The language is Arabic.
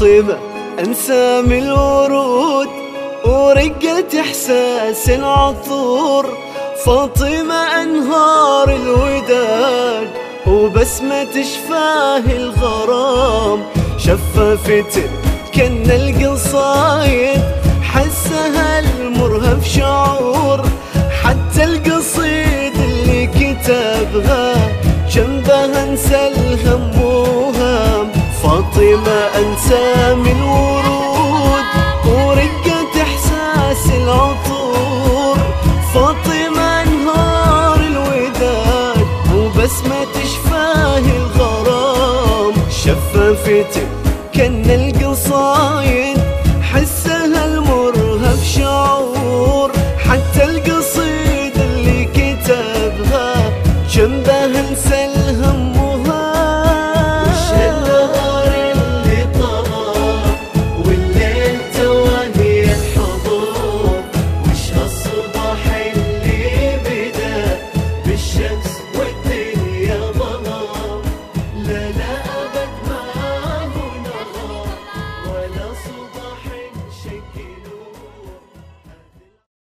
فاطمة أنسام الورود ورقة إحساس العطور فاطمة أنهار الوداد وبسمة شفاه الغرام. شفافت كن القصايد حسها المرهف شعور. حتى القصيد اللي كتبها جنبها وهام فاطمة أنسى من ورود. ورقة إحساس العطور. فاطمة أنهار الوداد. وبسمة شفاه الغرام. شفافتك كن القصايد